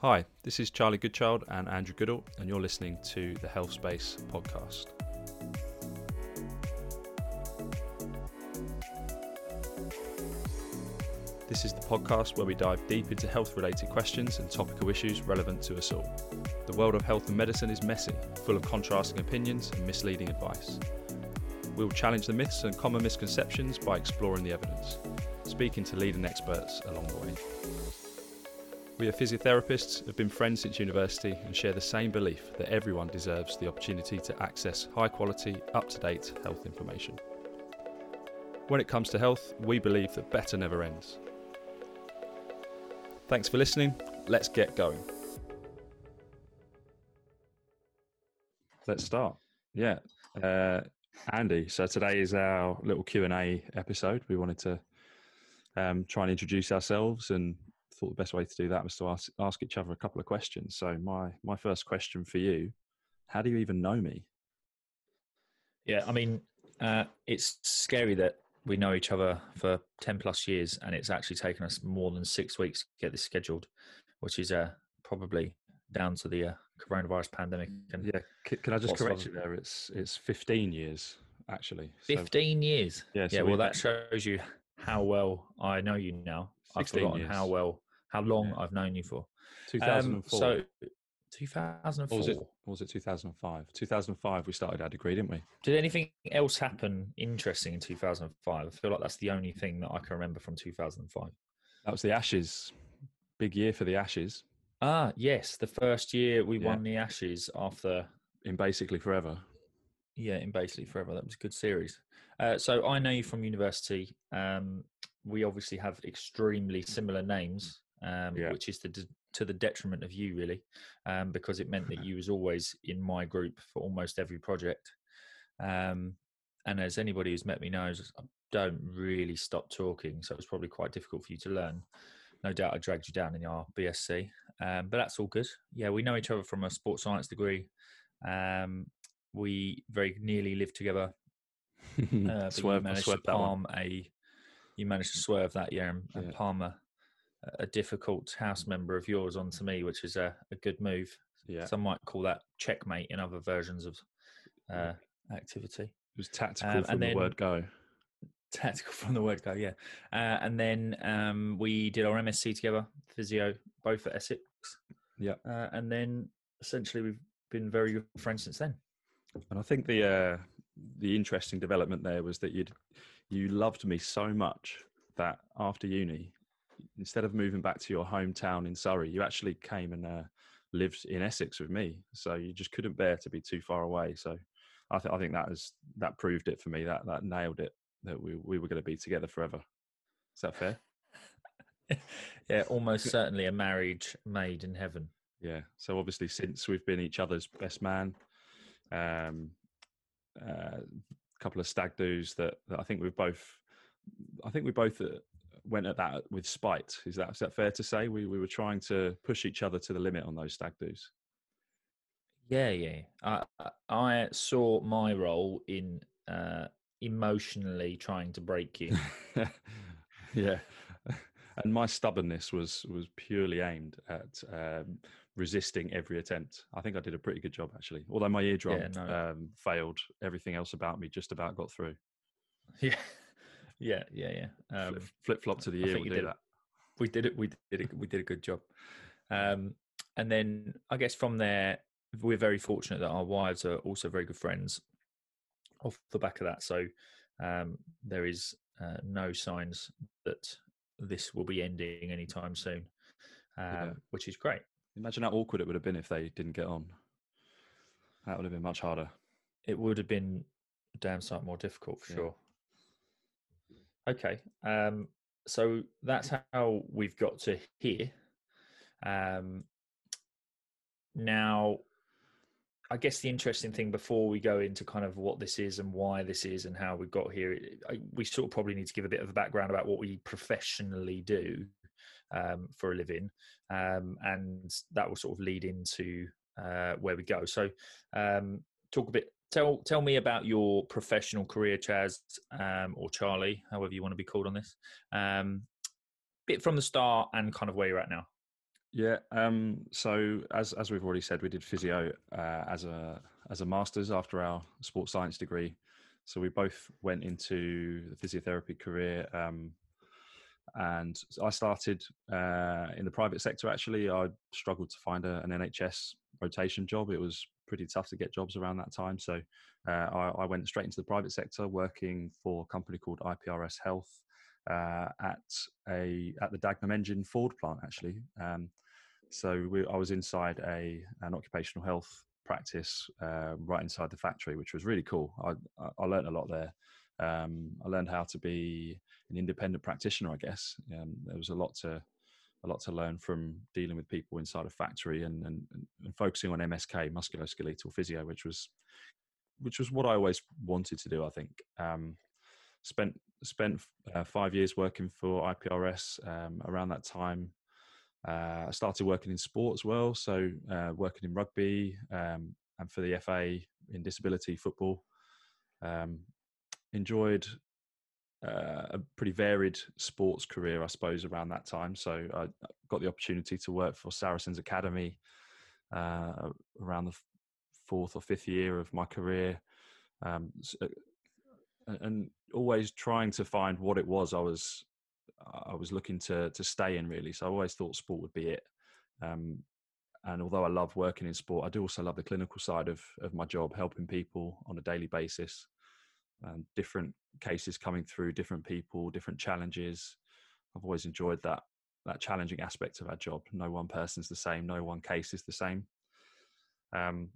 Hi, this is Charlie Goodchild and Andrew Goodall, and you're listening to the Health Space podcast. This is the podcast where we dive deep into health related questions and topical issues relevant to us all. The world of health and medicine is messy, full of contrasting opinions and misleading advice. We will challenge the myths and common misconceptions by exploring the evidence, speaking to leading experts along the way. We are physiotherapists, have been friends since university, and share the same belief that everyone deserves the opportunity to access high quality, up to date health information. When it comes to health, we believe that better never ends. Thanks for listening. Let's get going. Let's start. Yeah. Uh, Andy, so today is our little Q&A episode. We wanted to um, try and introduce ourselves and thought the best way to do that was to ask, ask each other a couple of questions. So my, my first question for you, how do you even know me? Yeah, I mean, uh, it's scary that we know each other for 10 plus years and it's actually taken us more than six weeks to get this scheduled, which is uh, probably down to the uh, coronavirus pandemic. And yeah, can, can I just correct you there? It's it's 15 years actually. 15 so, years. Yeah. So yeah. Well, that shows you how well I know you now. I've forgotten years. how well, how long yeah. I've known you for. 2004. Um, so 2004. Or was, it, was it 2005? 2005, we started our degree, didn't we? Did anything else happen interesting in 2005? I feel like that's the only thing that I can remember from 2005. That was the Ashes. Big year for the Ashes. Ah, yes. The first year we yeah. won the Ashes after. In basically forever. Yeah, in basically forever. That was a good series. Uh, so I know you from university. Um, we obviously have extremely similar names, um, yeah. which is the to the detriment of you really um, because it meant that you was always in my group for almost every project um, and as anybody who's met me knows i don't really stop talking so it's probably quite difficult for you to learn no doubt i dragged you down in our bsc um, but that's all good yeah we know each other from a sports science degree um, we very nearly lived together uh, swerve, you managed to palm a you managed to swerve that year and, yeah. palm a, difficult house member of yours onto me, which is a, a good move. Yeah. Some might call that checkmate in other versions of uh, activity. It was tactical um, from the word go. Tactical from the word go, yeah. Uh, and then um, we did our MSc together, physio, both at Essex. Yeah. Uh, and then essentially we've been very good friends since then. And I think the uh, the interesting development there was that you'd you loved me so much that after uni instead of moving back to your hometown in Surrey, you actually came and uh, lived in Essex with me. So you just couldn't bear to be too far away. So I, th- I think that is that proved it for me. That that nailed it. That we we were going to be together forever. Is that fair? yeah, almost certainly a marriage made in heaven. Yeah. So obviously, since we've been each other's best man, um, a uh, couple of stag do's that, that I think we've both, I think we both uh, went at that with spite. Is that is that fair to say? We we were trying to push each other to the limit on those stag do's. Yeah, yeah. I I saw my role in uh, emotionally trying to break you. yeah, and my stubbornness was was purely aimed at um, resisting every attempt. I think I did a pretty good job actually. Although my eardrum yeah, no. um, failed, everything else about me just about got through. Yeah. Yeah, yeah, yeah. Um, Flip flop to the year. We did that. We did it. We did it. We did a good job. Um, and then I guess from there, we're very fortunate that our wives are also very good friends. Off the back of that, so um, there is uh, no signs that this will be ending anytime soon, um, yeah. which is great. Imagine how awkward it would have been if they didn't get on. That would have been much harder. It would have been damn sight more difficult for yeah. sure. Okay. Um, so that's how we've got to here. Um, now, I guess the interesting thing before we go into kind of what this is and why this is and how we got here, we sort of probably need to give a bit of a background about what we professionally do um, for a living, um, and that will sort of lead into uh, where we go. So, um, talk a bit tell tell me about your professional career, Chaz, um, or Charlie, however you want to be called on this. Um, bit from the start and kind of where you're at now. Yeah. Um, so as as we've already said, we did physio uh, as a as a master's after our sports science degree. So we both went into the physiotherapy career. Um, and I started uh, in the private sector. Actually, I struggled to find a, an NHS rotation job. It was pretty tough to get jobs around that time. So uh, I, I, went straight into the private sector, working for a company called IPRS Health uh, at a at the Dagenham Engine Ford plant. Actually, um, so we, I was inside a an occupational health practice uh, right inside the factory, which was really cool. I, I learned a lot there. Um, I learned how to be an independent practitioner. I guess um, there was a lot to a lot to learn from dealing with people inside a factory and and, and focusing on MSK, musculoskeletal physio, which was which was what I always wanted to do. I think um, spent spent uh, five years working for IPRS. Um, around that time, uh, I started working in sport as well, so uh, working in rugby um, and for the FA in disability football. Um, enjoyed uh, a pretty varied sports career, I suppose, around that time. So I got the opportunity to work for Saracens Academy uh, around the fourth or fifth year of my career. Um, and always trying to find what it was I was I was looking to to stay in really. So I always thought sport would be it. Um, and although I love working in sport, I do also love the clinical side of of my job, helping people on a daily basis. Um, different cases coming through, different people, different challenges. I've always enjoyed that that challenging aspect of our job. No one person's the same. No one case is the same. Um,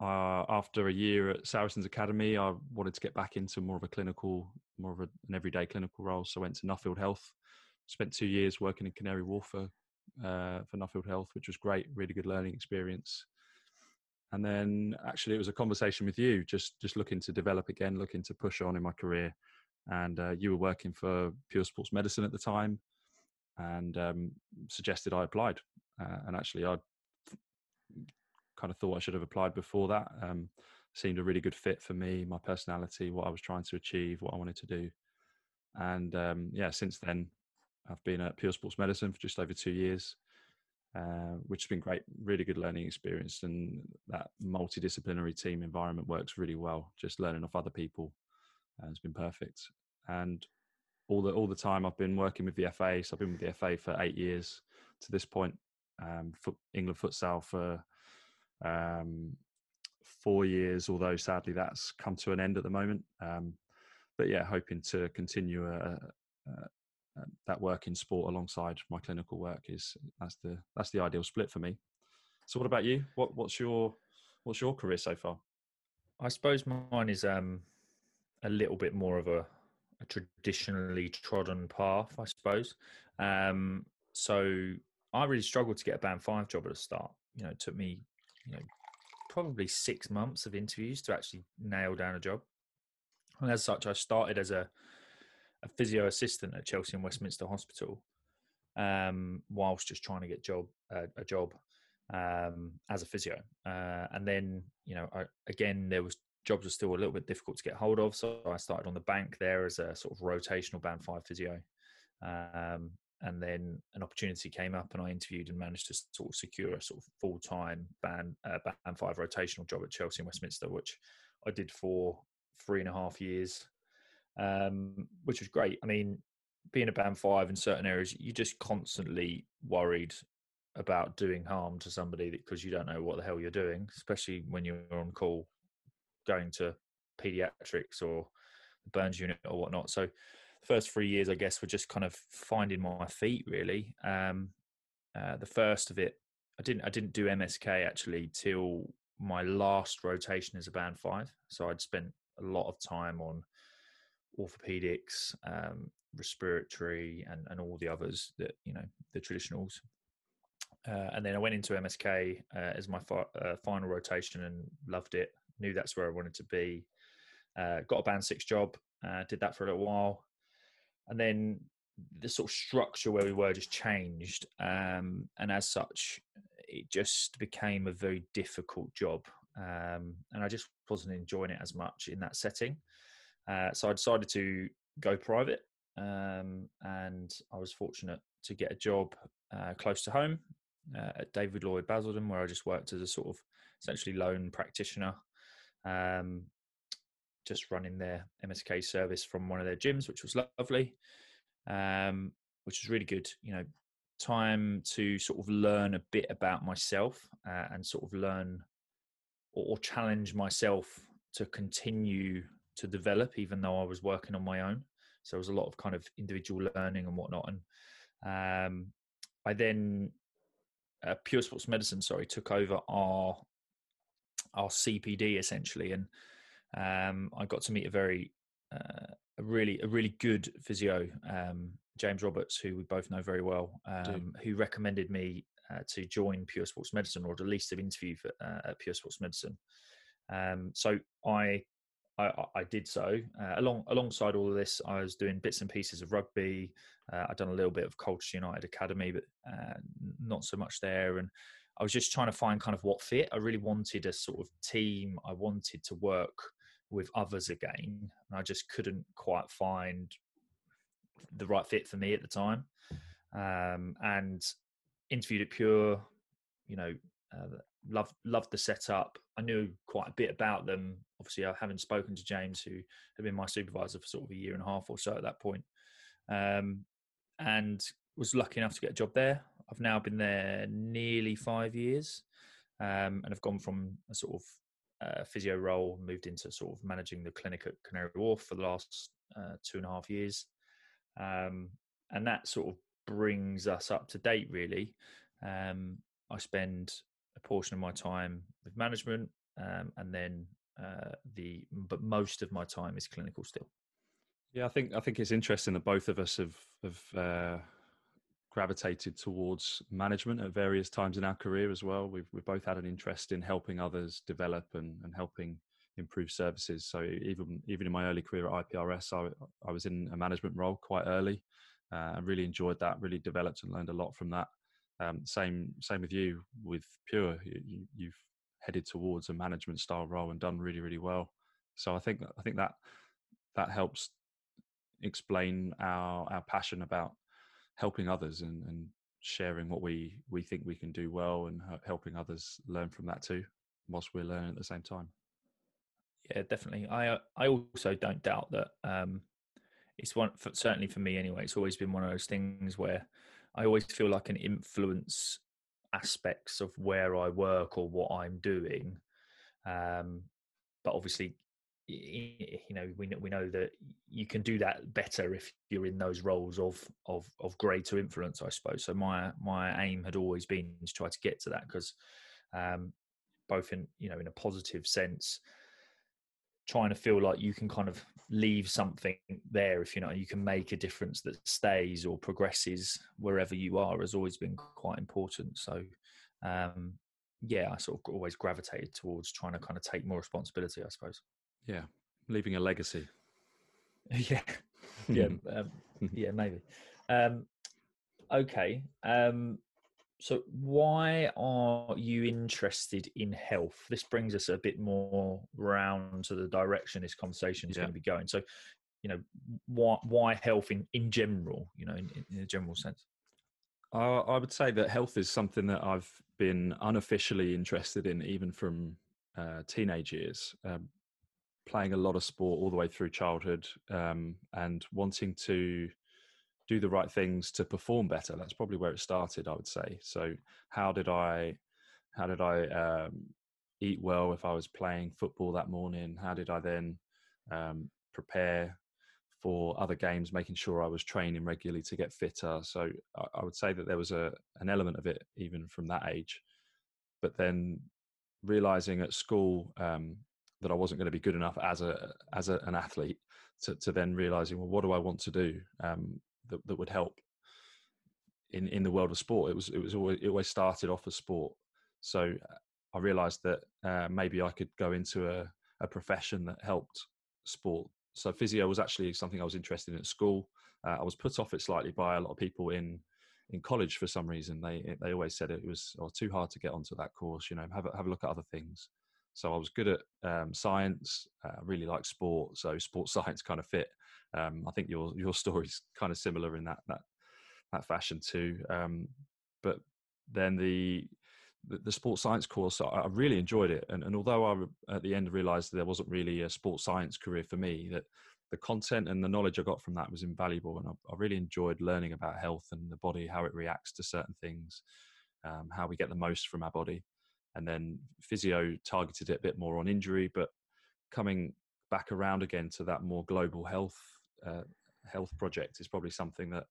uh, after a year at Saracens Academy, I wanted to get back into more of a clinical, more of a, an everyday clinical role. So I went to Nuffield Health. Spent two years working in Canary Wharf for, uh, for Nuffield Health, which was great, really good learning experience. And then actually, it was a conversation with you, just just looking to develop again, looking to push on in my career. And uh, you were working for Pure Sports Medicine at the time, and um, suggested I applied. Uh, and actually, I kind of thought I should have applied before that. Um, seemed a really good fit for me, my personality, what I was trying to achieve, what I wanted to do. And um, yeah, since then, I've been at Pure Sports Medicine for just over two years, uh, which has been great, really good learning experience. And that multidisciplinary team environment works really well. Just learning off other people uh, has been perfect. And all the all the time I've been working with the FA, so I've been with the FA for eight years to this point. Um, England futsal for um, four years, although sadly that's come to an end at the moment. Um, but yeah, hoping to continue uh, uh, that work in sport alongside my clinical work is that's the that's the ideal split for me. So, what about you? What what's your what's your career so far? I suppose mine is um, a little bit more of a, a traditionally trodden path, I suppose. Um, so I really struggled to get a band five job at the start. You know, it took me you know, probably six months of interviews to actually nail down a job. And as such, I started as a, a physio assistant at Chelsea and Westminster Hospital, um, whilst just trying to get job uh, a job um, as a physio. Uh, and then, you know, I, again, there was jobs were still a little bit difficult to get hold of, so I started on the bank there as a sort of rotational band five physio. Um, and then an opportunity came up and I interviewed and managed to sort of secure a sort of full time band uh, band five rotational job at Chelsea and Westminster, which I did for three and a half years, um, which was great. I mean, being a band five in certain areas, you're just constantly worried about doing harm to somebody because you don't know what the hell you're doing, especially when you're on call going to pediatrics or the burns unit or whatnot. So first three years, I guess, were just kind of finding my feet really. Um, uh, the first of it, I didn't I didn't do MSK actually till my last rotation as a band five. So I'd spent a lot of time on orthopedics, um, respiratory, and and all the others that you know the traditionals. Uh, and then I went into MSK uh, as my fi- uh, final rotation and loved it. Knew that's where I wanted to be. Uh, got a band six job. Uh, did that for a little while and then the sort of structure where we were just changed um, and as such it just became a very difficult job um, and i just wasn't enjoying it as much in that setting uh, so i decided to go private um, and i was fortunate to get a job uh, close to home uh, at David Lloyd Basildon, where I just worked as a sort of essentially lone practitioner, um, just running their MSK service from one of their gyms, which was lovely, um, which was really good. You know, time to sort of learn a bit about myself uh, and sort of learn or, or challenge myself to continue to develop, even though I was working on my own. So it was a lot of kind of individual learning and whatnot. And um, I then uh, Pure Sports Medicine, sorry, took over our our CPD essentially, and um, I got to meet a very uh, a really a really good physio, um, James Roberts, who we both know very well, um, who recommended me uh, to join Pure Sports Medicine, or at least have interviewed for, uh, at Pure Sports Medicine. Um, so I I, I did so. Uh, along alongside all of this, I was doing bits and pieces of rugby. Uh, I'd done a little bit of Colchester United Academy, but uh, not so much there. And I was just trying to find kind of what fit. I really wanted a sort of team. I wanted to work with others again, and I just couldn't quite find the right fit for me at the time. Um, and interviewed at Pure, you know, uh, loved loved the setup. I knew quite a bit about them. Obviously, I haven't spoken to James, who had been my supervisor for sort of a year and a half or so at that point, um, and was lucky enough to get a job there. I've now been there nearly five years, um, and have gone from a sort of uh, physio role, moved into sort of managing the clinic at Canary Wharf for the last uh, two and a half years, um, and that sort of brings us up to date. Really, um, I spend a portion of my time with management, um, and then uh, the but most of my time is clinical still. Yeah, I think I think it's interesting that both of us have have uh, gravitated towards management at various times in our career as well. We've we've both had an interest in helping others develop and, and helping improve services. So even even in my early career at IPRS, I, I was in a management role quite early. Uh, really enjoyed that. Really developed and learned a lot from that. Um, same same with you with Pure. You, you've headed towards a management style role and done really really well. So I think I think that that helps explain our our passion about helping others and, and sharing what we we think we can do well and helping others learn from that too whilst we're learning at the same time yeah definitely i uh, i also don't doubt that um it's one for, certainly for me anyway it's always been one of those things where I always feel like an influence aspects of where I work or what I'm doing. Um, but obviously, you know, we we know that you can do that better if you're in those roles of of of greater influence, I suppose. So my my aim had always been to try to get to that because, um, both in you know in a positive sense, trying to feel like you can kind of leave something there if you know you can make a difference that stays or progresses wherever you are has always been quite important. So um yeah i sort of always gravitated towards trying to kind of take more responsibility i suppose. Yeah leaving a legacy. Yeah. Yeah um, yeah maybe. Um okay um so, why are you interested in health? This brings us a bit more round to the direction this conversation is yeah. going to be going. So, you know, why why health in in general? You know, in, in a general sense. Uh, I would say that health is something that I've been unofficially interested in, even from uh, teenage years. Um, playing a lot of sport all the way through childhood, um, and wanting to do the right things to perform better. That's probably where it started, I would say. So how did I how did I um, eat well if I was playing football that morning? How did I then um, prepare for other games, making sure I was training regularly to get fitter? So I, I would say that there was a an element of it even from that age. But then realizing at school um, that I wasn't going to be good enough as a as a, an athlete to, to then realizing well what do I want to do um, that, that would help in in the world of sport. It was it was always it always started off as sport. So uh, I realised that uh, maybe I could go into a, a profession that helped sport. So physio was actually something I was interested in at school. Uh, I was put off it slightly by a lot of people in in college for some reason. They they always said it was oh, too hard to get onto that course. You know, have a, have a look at other things. So I was good at um, science. I uh, really like sport, so sports science kind of fit. Um, I think your your story's kind of similar in that that that fashion too. Um, but then the the, the sports science course, I, I, really enjoyed it. And, and although I at the end realised there wasn't really a sports science career for me, that the content and the knowledge I got from that was invaluable. And I, I really enjoyed learning about health and the body, how it reacts to certain things, um, how we get the most from our body. And then physio targeted it a bit more on injury, but coming back around again to that more global health uh, health project is probably something that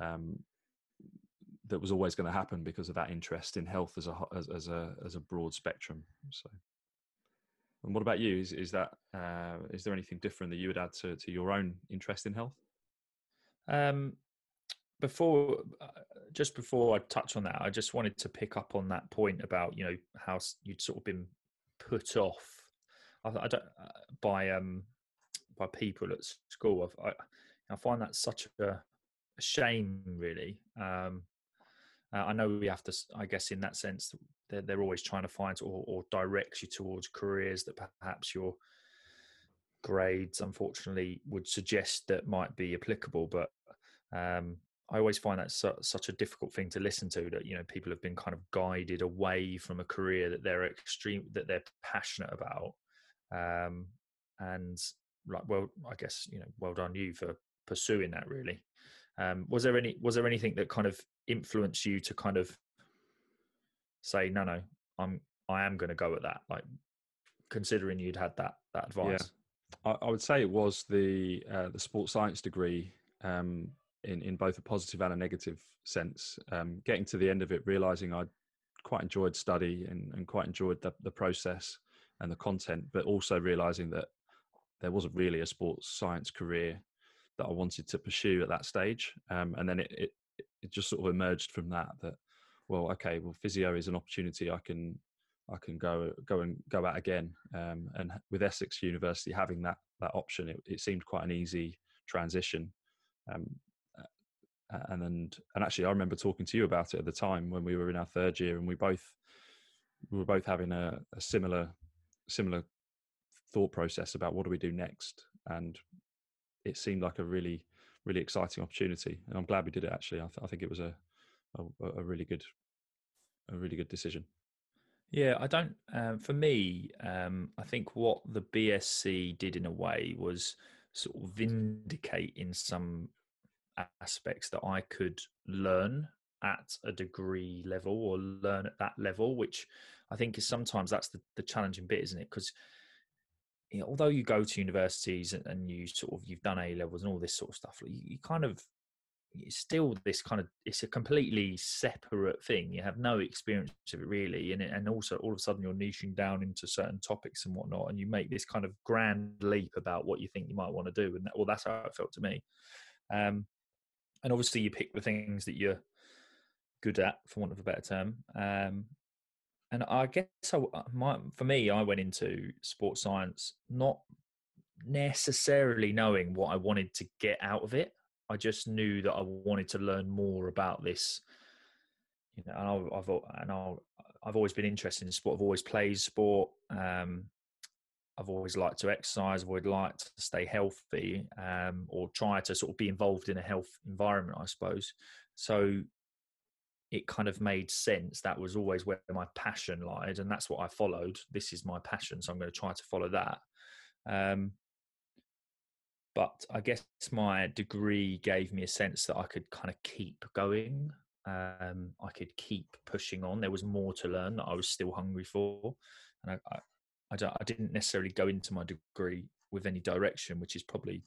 um, that was always going to happen because of that interest in health as a as, as a as a broad spectrum. So, and what about you? Is is that uh, is there anything different that you would add to to your own interest in health? Um, before uh, just before I touch on that, I just wanted to pick up on that point about you know how you'd sort of been put off. I, I don't uh, by um by people at school. I, I find that such a, a shame, really. Um, uh, I know we have to, I guess, in that sense, they're, they're always trying to find or, or direct you towards careers that perhaps your grades, unfortunately, would suggest that might be applicable. But um, I always find that su- such a difficult thing to listen to. That you know, people have been kind of guided away from a career that they're extreme, that they're passionate about, um, and like, well, I guess you know, well done you for pursuing that. Really, um, was there any was there anything that kind of influenced you to kind of say, no, no, I'm I am going to go at that? Like considering you'd had that that advice. Yeah. I, I would say it was the uh, the sports science degree um, in in both a positive and a negative sense. Um, getting to the end of it, realizing I quite enjoyed study and, and quite enjoyed the, the process and the content, but also realizing that there wasn't really a sports science career that I wanted to pursue at that stage. Um, and then it, it, it just sort of emerged from that that well, okay, well, physio is an opportunity I can I can go go and go at again. Um, and with Essex University having that that option, it, it seemed quite an easy transition. Um, and and and actually, I remember talking to you about it at the time when we were in our third year, and we both we were both having a, a similar similar thought process about what do we do next. And it seemed like a really really exciting opportunity, and I'm glad we did it. Actually, I, th- I think it was a, a, a really good a really good decision. Yeah, I don't. Um, for me, um, I think what the BSc did in a way was sort of vindicate in some aspects that I could learn at a degree level or learn at that level, which I think is sometimes that's the, the challenging bit, isn't it? Because you know, although you go to universities and, you sort of you've done A levels and all this sort of stuff, you, you kind of it's still this kind of it's a completely separate thing. You have no experience of it really, and and also all of a sudden you're niching down into certain topics and whatnot, and you make this kind of grand leap about what you think you might want to do, and that, well, that's how it felt to me. Um, and obviously you pick the things that you're good at, for want of a better term, um, and I guess I, uh, my, for me, I went into sports science not necessarily knowing what I wanted to get out of it. I just knew that I wanted to learn more about this. You know, and I've, and i have always been interested in sport. I've always played sport. Um, I've always liked to exercise. Always liked to stay healthy, um, or try to sort of be involved in a health environment, I suppose. So it kind of made sense. That was always where my passion lied, and that's what I followed. This is my passion, so I'm going to try to follow that. Um, but I guess my degree gave me a sense that I could kind of keep going. Um, I could keep pushing on. There was more to learn that I was still hungry for, and I, I, I didn't necessarily go into my degree with any direction, which is probably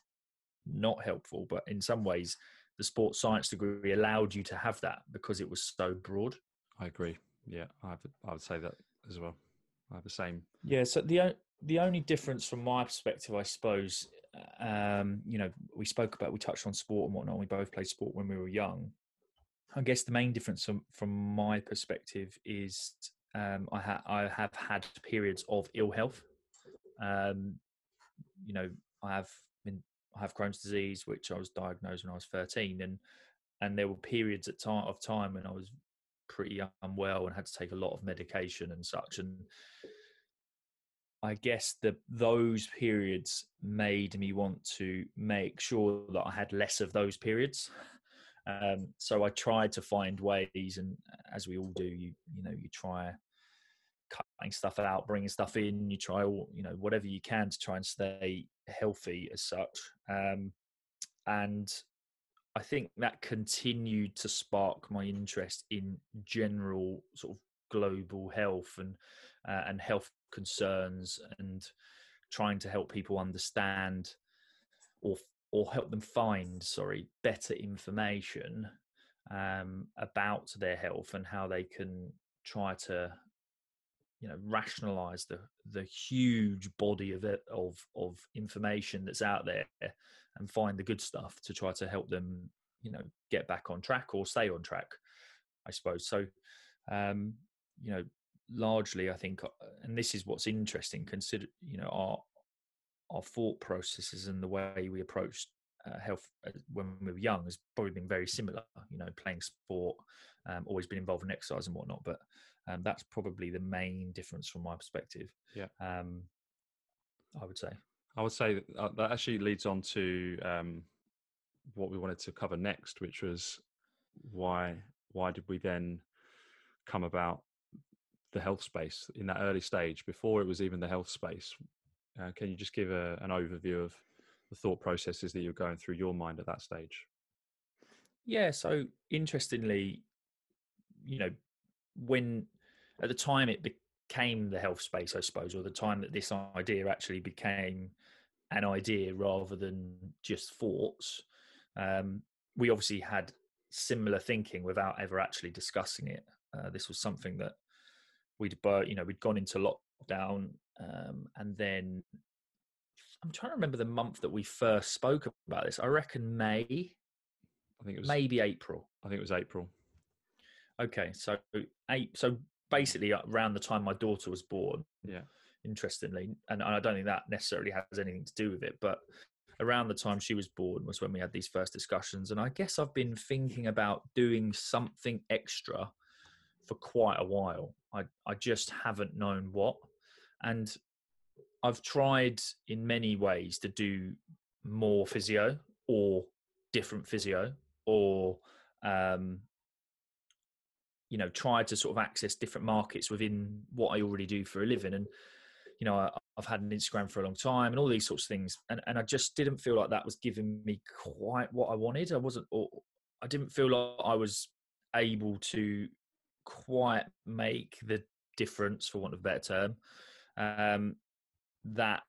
not helpful. But in some ways, the sports science degree allowed you to have that because it was so broad. I agree. Yeah, I, have, I would say that as well. I have the same. Yeah. So the the only difference from my perspective, I suppose, um, you know, we spoke about we touched on sport and whatnot. We both played sport when we were young. I guess the main difference from, from my perspective is um, I, ha- I have had periods of ill health. Um, you know, I have been I have Crohn's disease, which I was diagnosed when I was 13, and and there were periods at time of time when I was pretty unwell and had to take a lot of medication and such. And I guess the those periods made me want to make sure that I had less of those periods. Um, so I tried to find ways, and as we all do, you you know, you try cutting stuff out, bringing stuff in. You try all you know whatever you can to try and stay healthy as such. Um, and I think that continued to spark my interest in general sort of global health and uh, and health concerns and trying to help people understand or or help them find sorry better information um, about their health and how they can try to you know rationalize the the huge body of it of of information that's out there and find the good stuff to try to help them you know get back on track or stay on track i suppose. So um you know largely i think uh, and this is what's interesting consider you know our our thought processes and the way we approached uh, health uh, when we were young has probably been very similar you know playing sport um, always been involved in exercise and whatnot but um, that's probably the main difference from my perspective yeah um, i would say i would say that, uh, that actually leads on to um, what we wanted to cover next which was why why did we then come about the health space in that early stage before it was even the health space. Uh, can you just give a, an overview of the thought processes that you're going through your mind at that stage? Yeah. So interestingly, you know, when at the time it became the health space, I suppose, or the time that this idea actually became an idea rather than just thoughts, um, we obviously had similar thinking without ever actually discussing it. Uh, this was something that we'd you know we'd gone into lockdown um, and then i'm trying to remember the month that we first spoke about this. I reckon may. I think it was maybe april. I think it was april okay so eight so basically around the time my daughter was born yeah interestingly and i don't think that necessarily has anything to do with it but around the time she was born was when we had these first discussions and i guess i've been thinking about doing something extra for quite a while. I, I just haven't known what. And I've tried in many ways to do more physio or different physio or, um, you know, tried to sort of access different markets within what I already do for a living. And, you know, I, have had an Instagram for a long time and all these sorts of things. And, and I just didn't feel like that was giving me quite what I wanted. I wasn't, or I didn't feel like I was able to quite make the difference, for want of a better term, um, that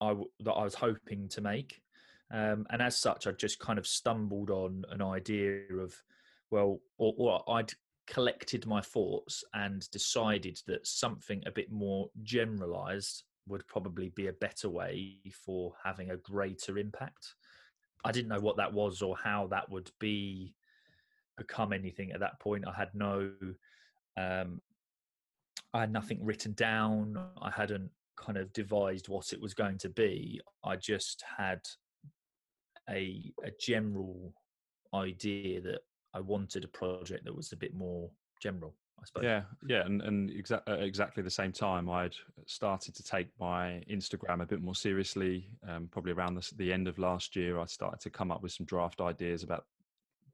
I that I was hoping to make. Um, and as such, I just kind of stumbled on an idea of, well, or, or I'd collected my thoughts and decided that something a bit more generalized would probably be a better way for having a greater impact. I didn't know what that was or how that would be become anything at that point. I had no, um, I had nothing written down. I hadn't kind of devised what it was going to be. I just had a a general idea that I wanted a project that was a bit more general. I suppose. Yeah, yeah, and and exa- at exactly the same time, I'd started to take my Instagram a bit more seriously. Um, probably around the, the end of last year, I started to come up with some draft ideas about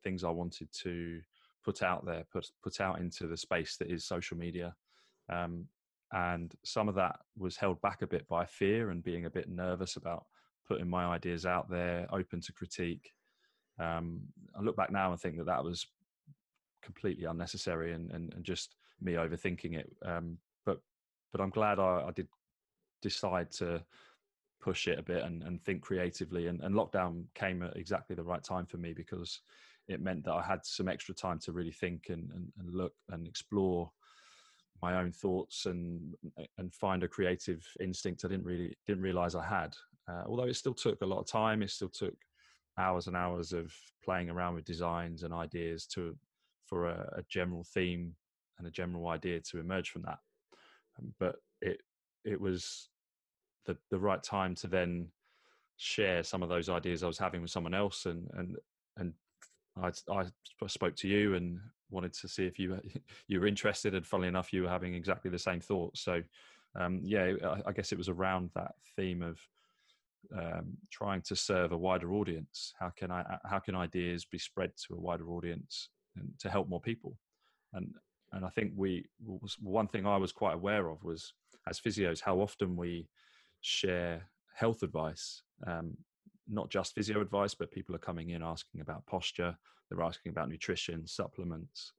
things I wanted to put out there, put put out into the space that is social media. Um, and some of that was held back a bit by fear and being a bit nervous about putting my ideas out there, open to critique. Um, I look back now and think that that was completely unnecessary and, and, and just me overthinking it. Um, but but I'm glad I, I, did decide to push it a bit and, and think creatively. And, and lockdown came at exactly the right time for me because it meant that I had some extra time to really think and, and, and look and explore my own thoughts and and find a creative instinct I didn't really didn't realize I had. Uh, although it still took a lot of time, it still took hours and hours of playing around with designs and ideas to for a, a general theme and a general idea to emerge from that. Um, but it it was the the right time to then share some of those ideas I was having with someone else and and and I, I spoke to you and wanted to see if you you were interested, and funnily enough, you were having exactly the same thoughts. So, um, yeah, I, I, guess it was around that theme of um, trying to serve a wider audience. How can I? How can ideas be spread to a wider audience and to help more people? And and I think we one thing I was quite aware of was as physios how often we share health advice, um, not just physio advice, but people are coming in asking about posture. They're asking about nutrition, supplements.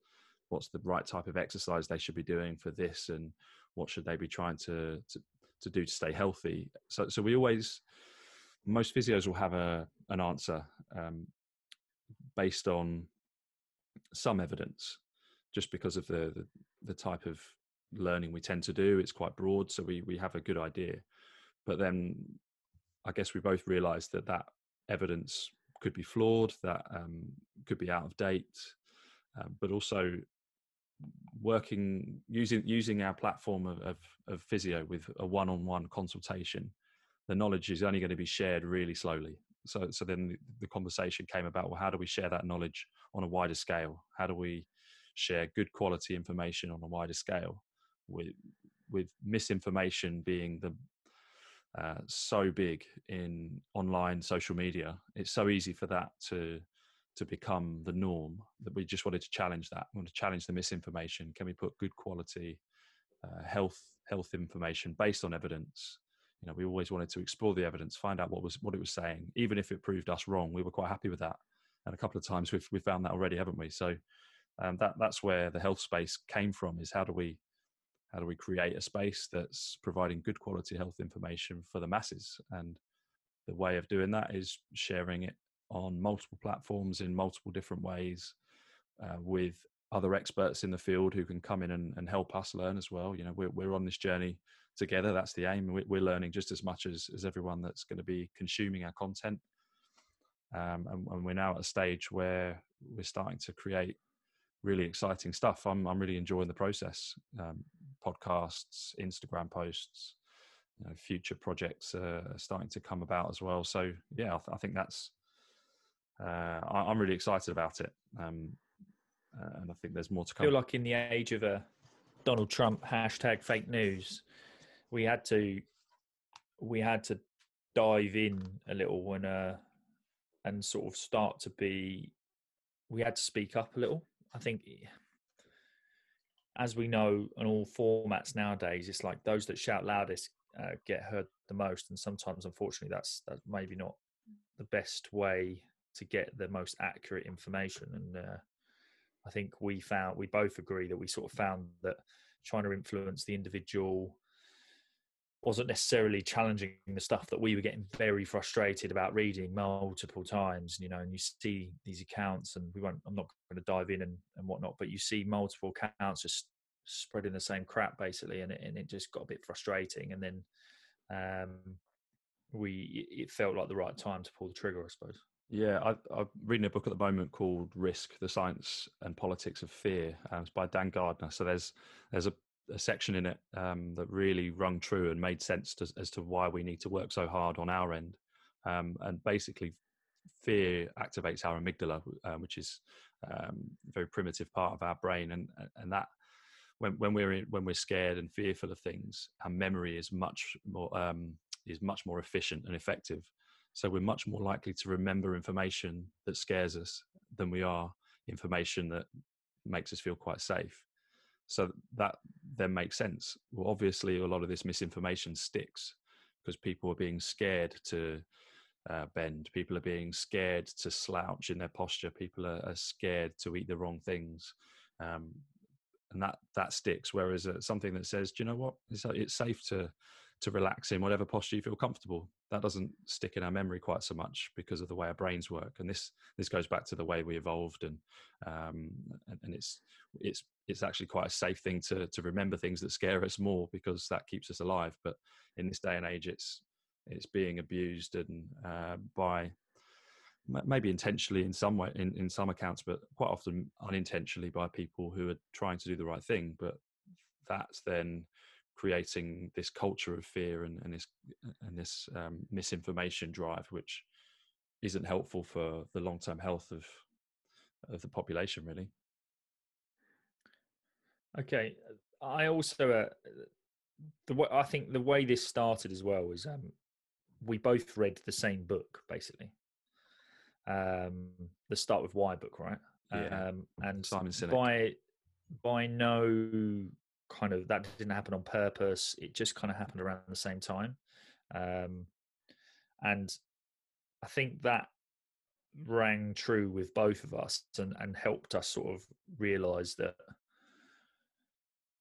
What's the right type of exercise they should be doing for this, and what should they be trying to to, to do to stay healthy? So, so we always most physios will have a an answer um, based on some evidence just because of the, the, the type of learning we tend to do. It's quite broad, so we we have a good idea. But then, I guess we both realised that that evidence could be flawed, that um, could be out of date, um, but also working using using our platform of, of, of physio with a one-on-one consultation the knowledge is only going to be shared really slowly. So so then the, conversation came about well how do we share that knowledge on a wider scale? How do we share good quality information on a wider scale with with misinformation being the uh, so big in online social media? It's so easy for that to to become the norm that we just wanted to challenge that. We want to challenge the misinformation. Can we put good quality uh, health health information based on evidence you know we always wanted to explore the evidence find out what was what it was saying even if it proved us wrong we were quite happy with that. And a couple of times we've, we've found that already haven't we? So um, that that's where the health space came from is how do we how do we create a space that's providing good quality health information for the masses? And the way of doing that is sharing it on multiple platforms in multiple different ways uh, with other experts in the field who can come in and, and, help us learn as well you know we're, we're on this journey together that's the aim we're, learning just as much as, as everyone that's going to be consuming our content um, and, and, we're now at a stage where we're starting to create really exciting stuff. I'm I'm really enjoying the process. Um, podcasts, Instagram posts, you know, future projects are starting to come about as well. So yeah, I, th- I think that's uh, I, am really excited about it, um, uh, and I think there's more to come. I feel like in the age of a Donald Trump hashtag fake news, we had to we had to dive in a little and uh, and sort of start to be we had to speak up a little I think, as we know in all formats nowadays, it's like those that shout loudest uh, get heard the most, and sometimes, unfortunately, that's that's maybe not the best way to get the most accurate information. And uh, I think we found we both agree that we sort of found that trying to influence the individual wasn't necessarily challenging the stuff that we were getting very frustrated about reading multiple times you know and you see these accounts and we won't i'm not going to dive in and, and whatnot but you see multiple accounts just spreading the same crap basically and it, and it just got a bit frustrating and then um we it felt like the right time to pull the trigger i suppose yeah, I, I'm reading a book at the moment called "Risk: The Science and Politics of Fear." Um, it's by Dan Gardner. So there's there's a a section in it um, that really rung true and made sense to, as to why we need to work so hard on our end. Um, and basically, fear activates our amygdala, uh, which is um, a very primitive part of our brain, and and that when when we're in, when we're scared and fearful of things, our memory is much more um, is much more efficient and effective. So we're much more likely to remember information that scares us than we are information that makes us feel quite safe. So that then makes sense. Well, obviously, a lot of this misinformation sticks because people are being scared to uh, bend. People are being scared to slouch in their posture. People are, are scared to eat the wrong things. Um, and that that sticks. Whereas uh, something that says, "Do you know what? It's, it's safe to to relax in whatever posture you feel comfortable." That doesn't stick in our memory quite so much because of the way our brains work. And this this goes back to the way we evolved, and um, and, and it's it's it's actually quite a safe thing to to remember things that scare us more because that keeps us alive. But in this day and age, it's it's being abused and uh, by maybe intentionally in some way in, in some accounts but quite often unintentionally by people who are trying to do the right thing but that's then creating this culture of fear and, and this and this um, misinformation drive which isn't helpful for the long-term health of of the population really Okay, I also uh, the way I think the way this started as well is um, we both read the same book basically. Um, the Start with Why book, right? Yeah. Um, and Simon Sinek. by by no kind of that didn't happen on purpose. It just kind of happened around the same time, um, and I think that rang true with both of us and, and helped us sort of realize that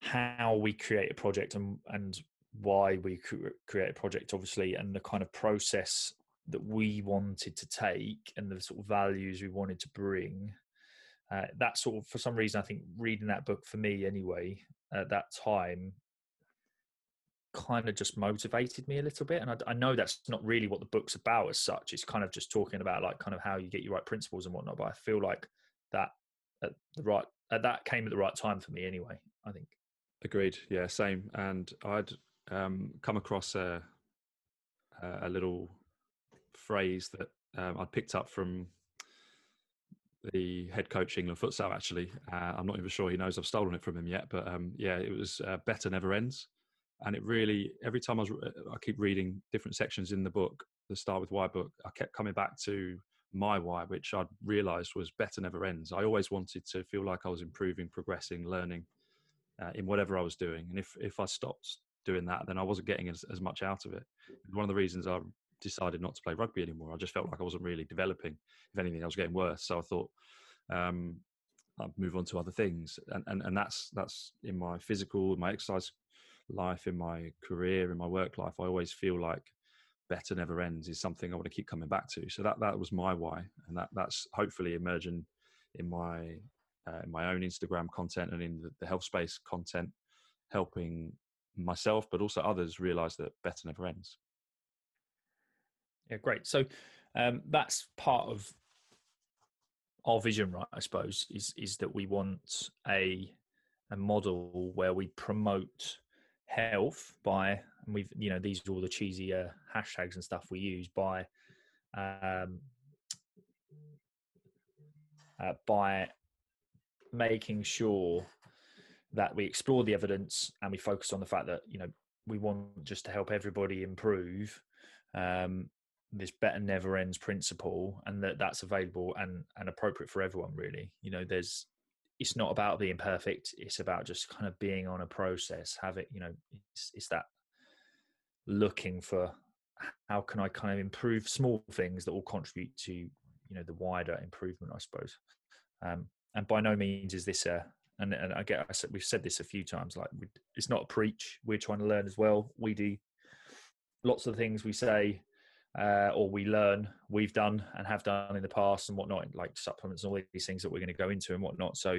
how we create a project and and why we create a project obviously and the kind of process that we wanted to take and the sort of values we wanted to bring uh, that sort of for some reason i think reading that book for me anyway at that time kind of just motivated me a little bit and I, I, know that's not really what the book's about as such it's kind of just talking about like kind of how you get your right principles and whatnot but i feel like that at the right uh, that came at the right time for me anyway i think. Agreed yeah same and i'd um, come across a a little phrase that um, i picked up from the head coach England futsal. Actually, uh, I'm not even sure he knows I've stolen it from him yet. But um, yeah, it was uh, better never ends, and it really every time I was I keep reading different sections in the book, the Start with Why book, I kept coming back to my why, which I'd realised was better never ends. I always wanted to feel like I was improving, progressing, learning uh, in whatever I was doing, and if if I stopped doing that, then I wasn't getting as, as much out of it. One of the reasons I decided not to play rugby anymore. I just felt like I wasn't really developing. If anything, I was getting worse. So I thought um, I'd move on to other things, and, and and that's that's in my physical, my exercise life, in my career, in my work life. I always feel like better never ends is something I want to keep coming back to. So that that was my why, and that that's hopefully emerging in my uh, in my own Instagram content and in the, the health space content, helping myself but also others realize that better never ends. Yeah, great. So um, that's part of our vision, right? I suppose is is that we want a a model where we promote health by, and we've you know these are all the cheesy uh, hashtags and stuff we use by um, uh, by making sure that we explore the evidence and we focus on the fact that you know we want just to help everybody improve um, this better never ends principle and that that's available and and appropriate for everyone really. You know there's it's not about being perfect it's about just kind of being on a process have it you know it's, it's that looking for how can i kind of improve small things that will contribute to you know the wider improvement i suppose. Um, and by no means is this a and, and I get I said we've said this a few times like we, it's not a preach we're trying to learn as well. We do lots of things we say uh, or we learn we've done and have done in the past and whatnot, like supplements and all these things that we're going to go into and whatnot. So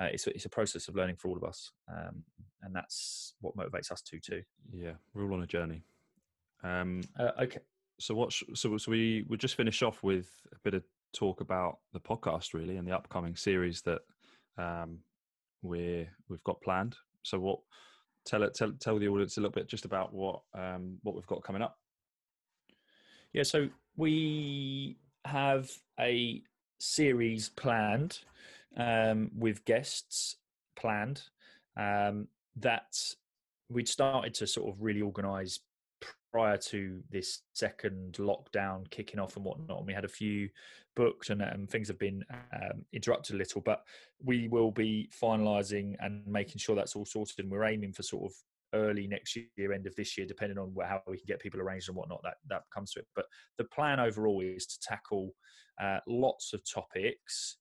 uh, it's, it's a process of learning for all of us. Um, and that's what motivates us to too. Yeah, we're all on a journey. Um, uh, okay. So what? So, so we we just finish off with a bit of talk about the podcast really and the upcoming series that um, we're we've got planned. So what? Tell it. Tell tell the audience a little bit just about what um, what we've got coming up. Yeah, so we have a series planned um, with guests planned um, that we'd started to sort of really organise prior to this second lockdown kicking off and whatnot. And we had a few booked and um, things have been um, interrupted a little, but we will be finalising and making sure that's all sorted. And we're aiming for sort of early next year, end of this year, depending on how we can get people arranged and whatnot. That that comes to it. But the plan overall is to tackle uh, lots of topics,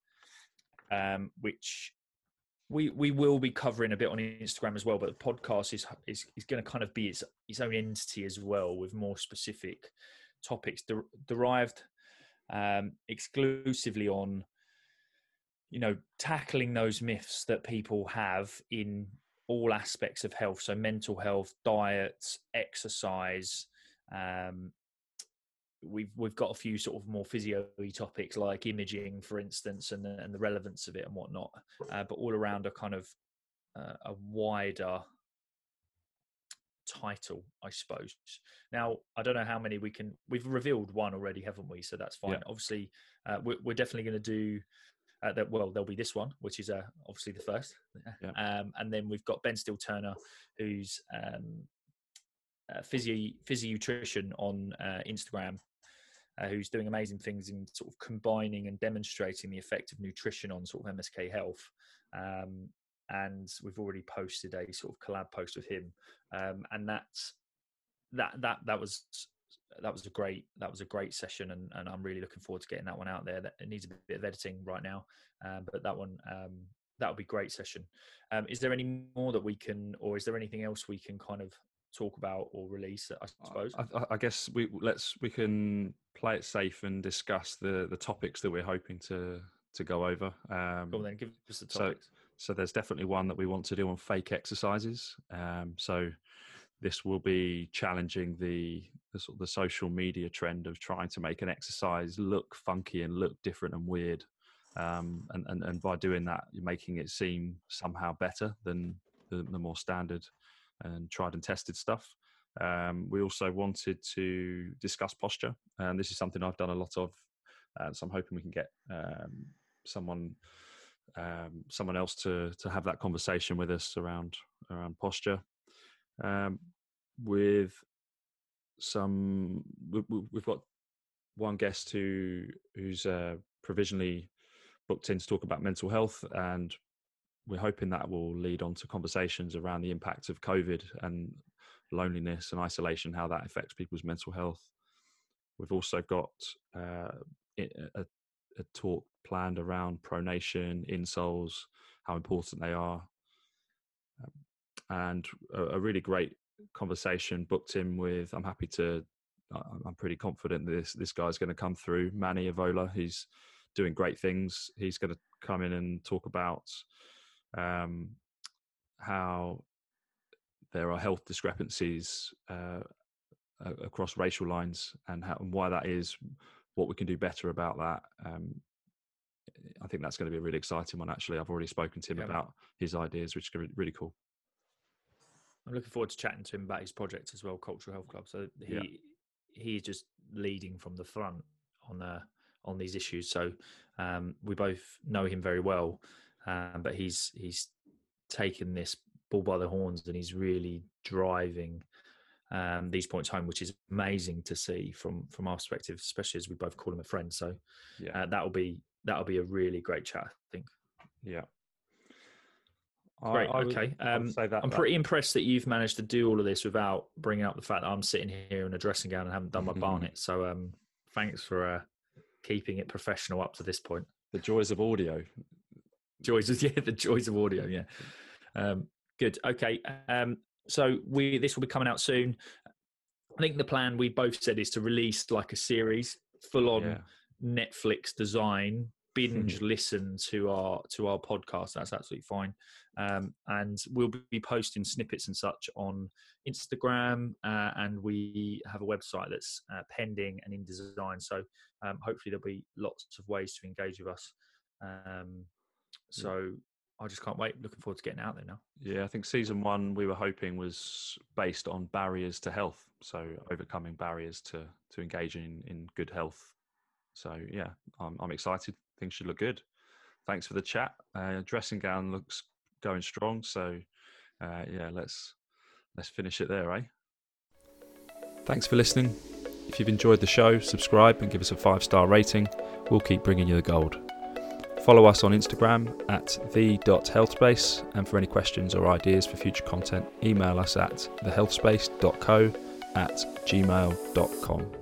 um, which we we will be covering a bit on Instagram as well. But the podcast is is, is going to kind of be its its own entity as well, with more specific topics der- derived um, exclusively on you know tackling those myths that people have in all aspects of health so mental health diet exercise um, we've we've got a few sort of more physio topics like imaging for instance and the, and the relevance of it and whatnot uh, but all around a kind of uh, a wider title i suppose. Now i don't know how many we can we've revealed one already haven't we? So that's fine. Yeah. obviously uh, we're, we're, definitely going to do uh, that well, there'll be this one, which is uh, obviously the first, yeah. um, and then we've got Ben Still Turner, who's um, uh, physio nutrition on uh, Instagram, uh, who's doing amazing things in sort of combining and demonstrating the effect of nutrition on sort of MSK health. Um, and we've already posted a sort of collab post with him, um, and that's that that that was that was a great that was a great session and, and I'm really looking forward to getting that one out there. That it needs a bit of editing right now um, but that one um, that would be great session. Um, is there any more that we can or is there anything else we can kind of talk about or release i suppose? I, I, guess we let's we can play it safe and discuss the the topics that we're hoping to to go over. Um cool, then give us the topics. so, so there's definitely one that we want to do on fake exercises. Um so this will be challenging the, the sort of the social media trend of trying to make an exercise look funky and look different and weird. Um, and, and, and by doing that, you're making it seem somehow better than the, the more standard and tried and tested stuff. Um, we also wanted to discuss posture, and this is something I've done a lot of. Uh, so I'm hoping we can get um, someone um, someone else to to have that conversation with us around around posture um, with some. We, have got one guest who who's uh, provisionally booked in to talk about mental health, and we're hoping that will lead on to conversations around the impact of COVID and loneliness and isolation, how that affects people's mental health. We've also got uh, a, a, talk planned around pronation, insoles, how important they are, and a, a really great conversation booked in with. I'm happy to. I'm pretty confident this this guy's going to come through. Manny Avola, he's doing great things. He's going to come in and talk about um, how there are health discrepancies uh, across racial lines and, how, and why that is, what we can do better about that. Um, I think that's going to be a really exciting one. Actually, I've already spoken to him yeah. about his ideas, which is really cool. I'm looking forward to chatting to him about his project as well, Cultural Health Club. So he yeah. he's just leading from the front on uh, on these issues. So um, we both know him very well, um, but he's he's taken this bull by the horns and he's really driving um, these points home, which is amazing to see from from our perspective, especially as we both call him a friend. So yeah, uh, that'll be that'll be a really great chat, I think. Yeah, Great. I, I okay. Would, um, I'm that. pretty impressed that you've managed to do all of this without bringing up the fact that I'm sitting here in a dressing gown and haven't done my mm-hmm. barnet. So, um, thanks for uh, keeping it professional up to this point. The joys of audio. Joys of yeah, the joys of audio. Yeah. Um, good. Okay. Um, so we this will be coming out soon. I think the plan we both said is to release like a series full on yeah. Netflix design binge listen to our to our podcast that's absolutely fine. Um, and we'll be posting snippets and such on instagram uh, and we have a website that's uh, pending and in design. So um, hopefully there'll be lots of ways to engage with us. Um, so I just can't wait. Looking forward to getting out there now. Yeah, I think season one we were hoping was based on barriers to health, so overcoming barriers to to engaging in good health. So yeah, I'm, I'm excited things should look good. Thanks for the chat. Uh, dressing gown looks going strong. So uh, yeah, let's let's finish it there, eh? Thanks for listening. If you've enjoyed the show, subscribe and give us a five star rating. We'll keep bringing you the gold. Follow us on Instagram at the.healthspace, and for any questions or ideas for future content, email us at thehealthspace.co at gmail.com.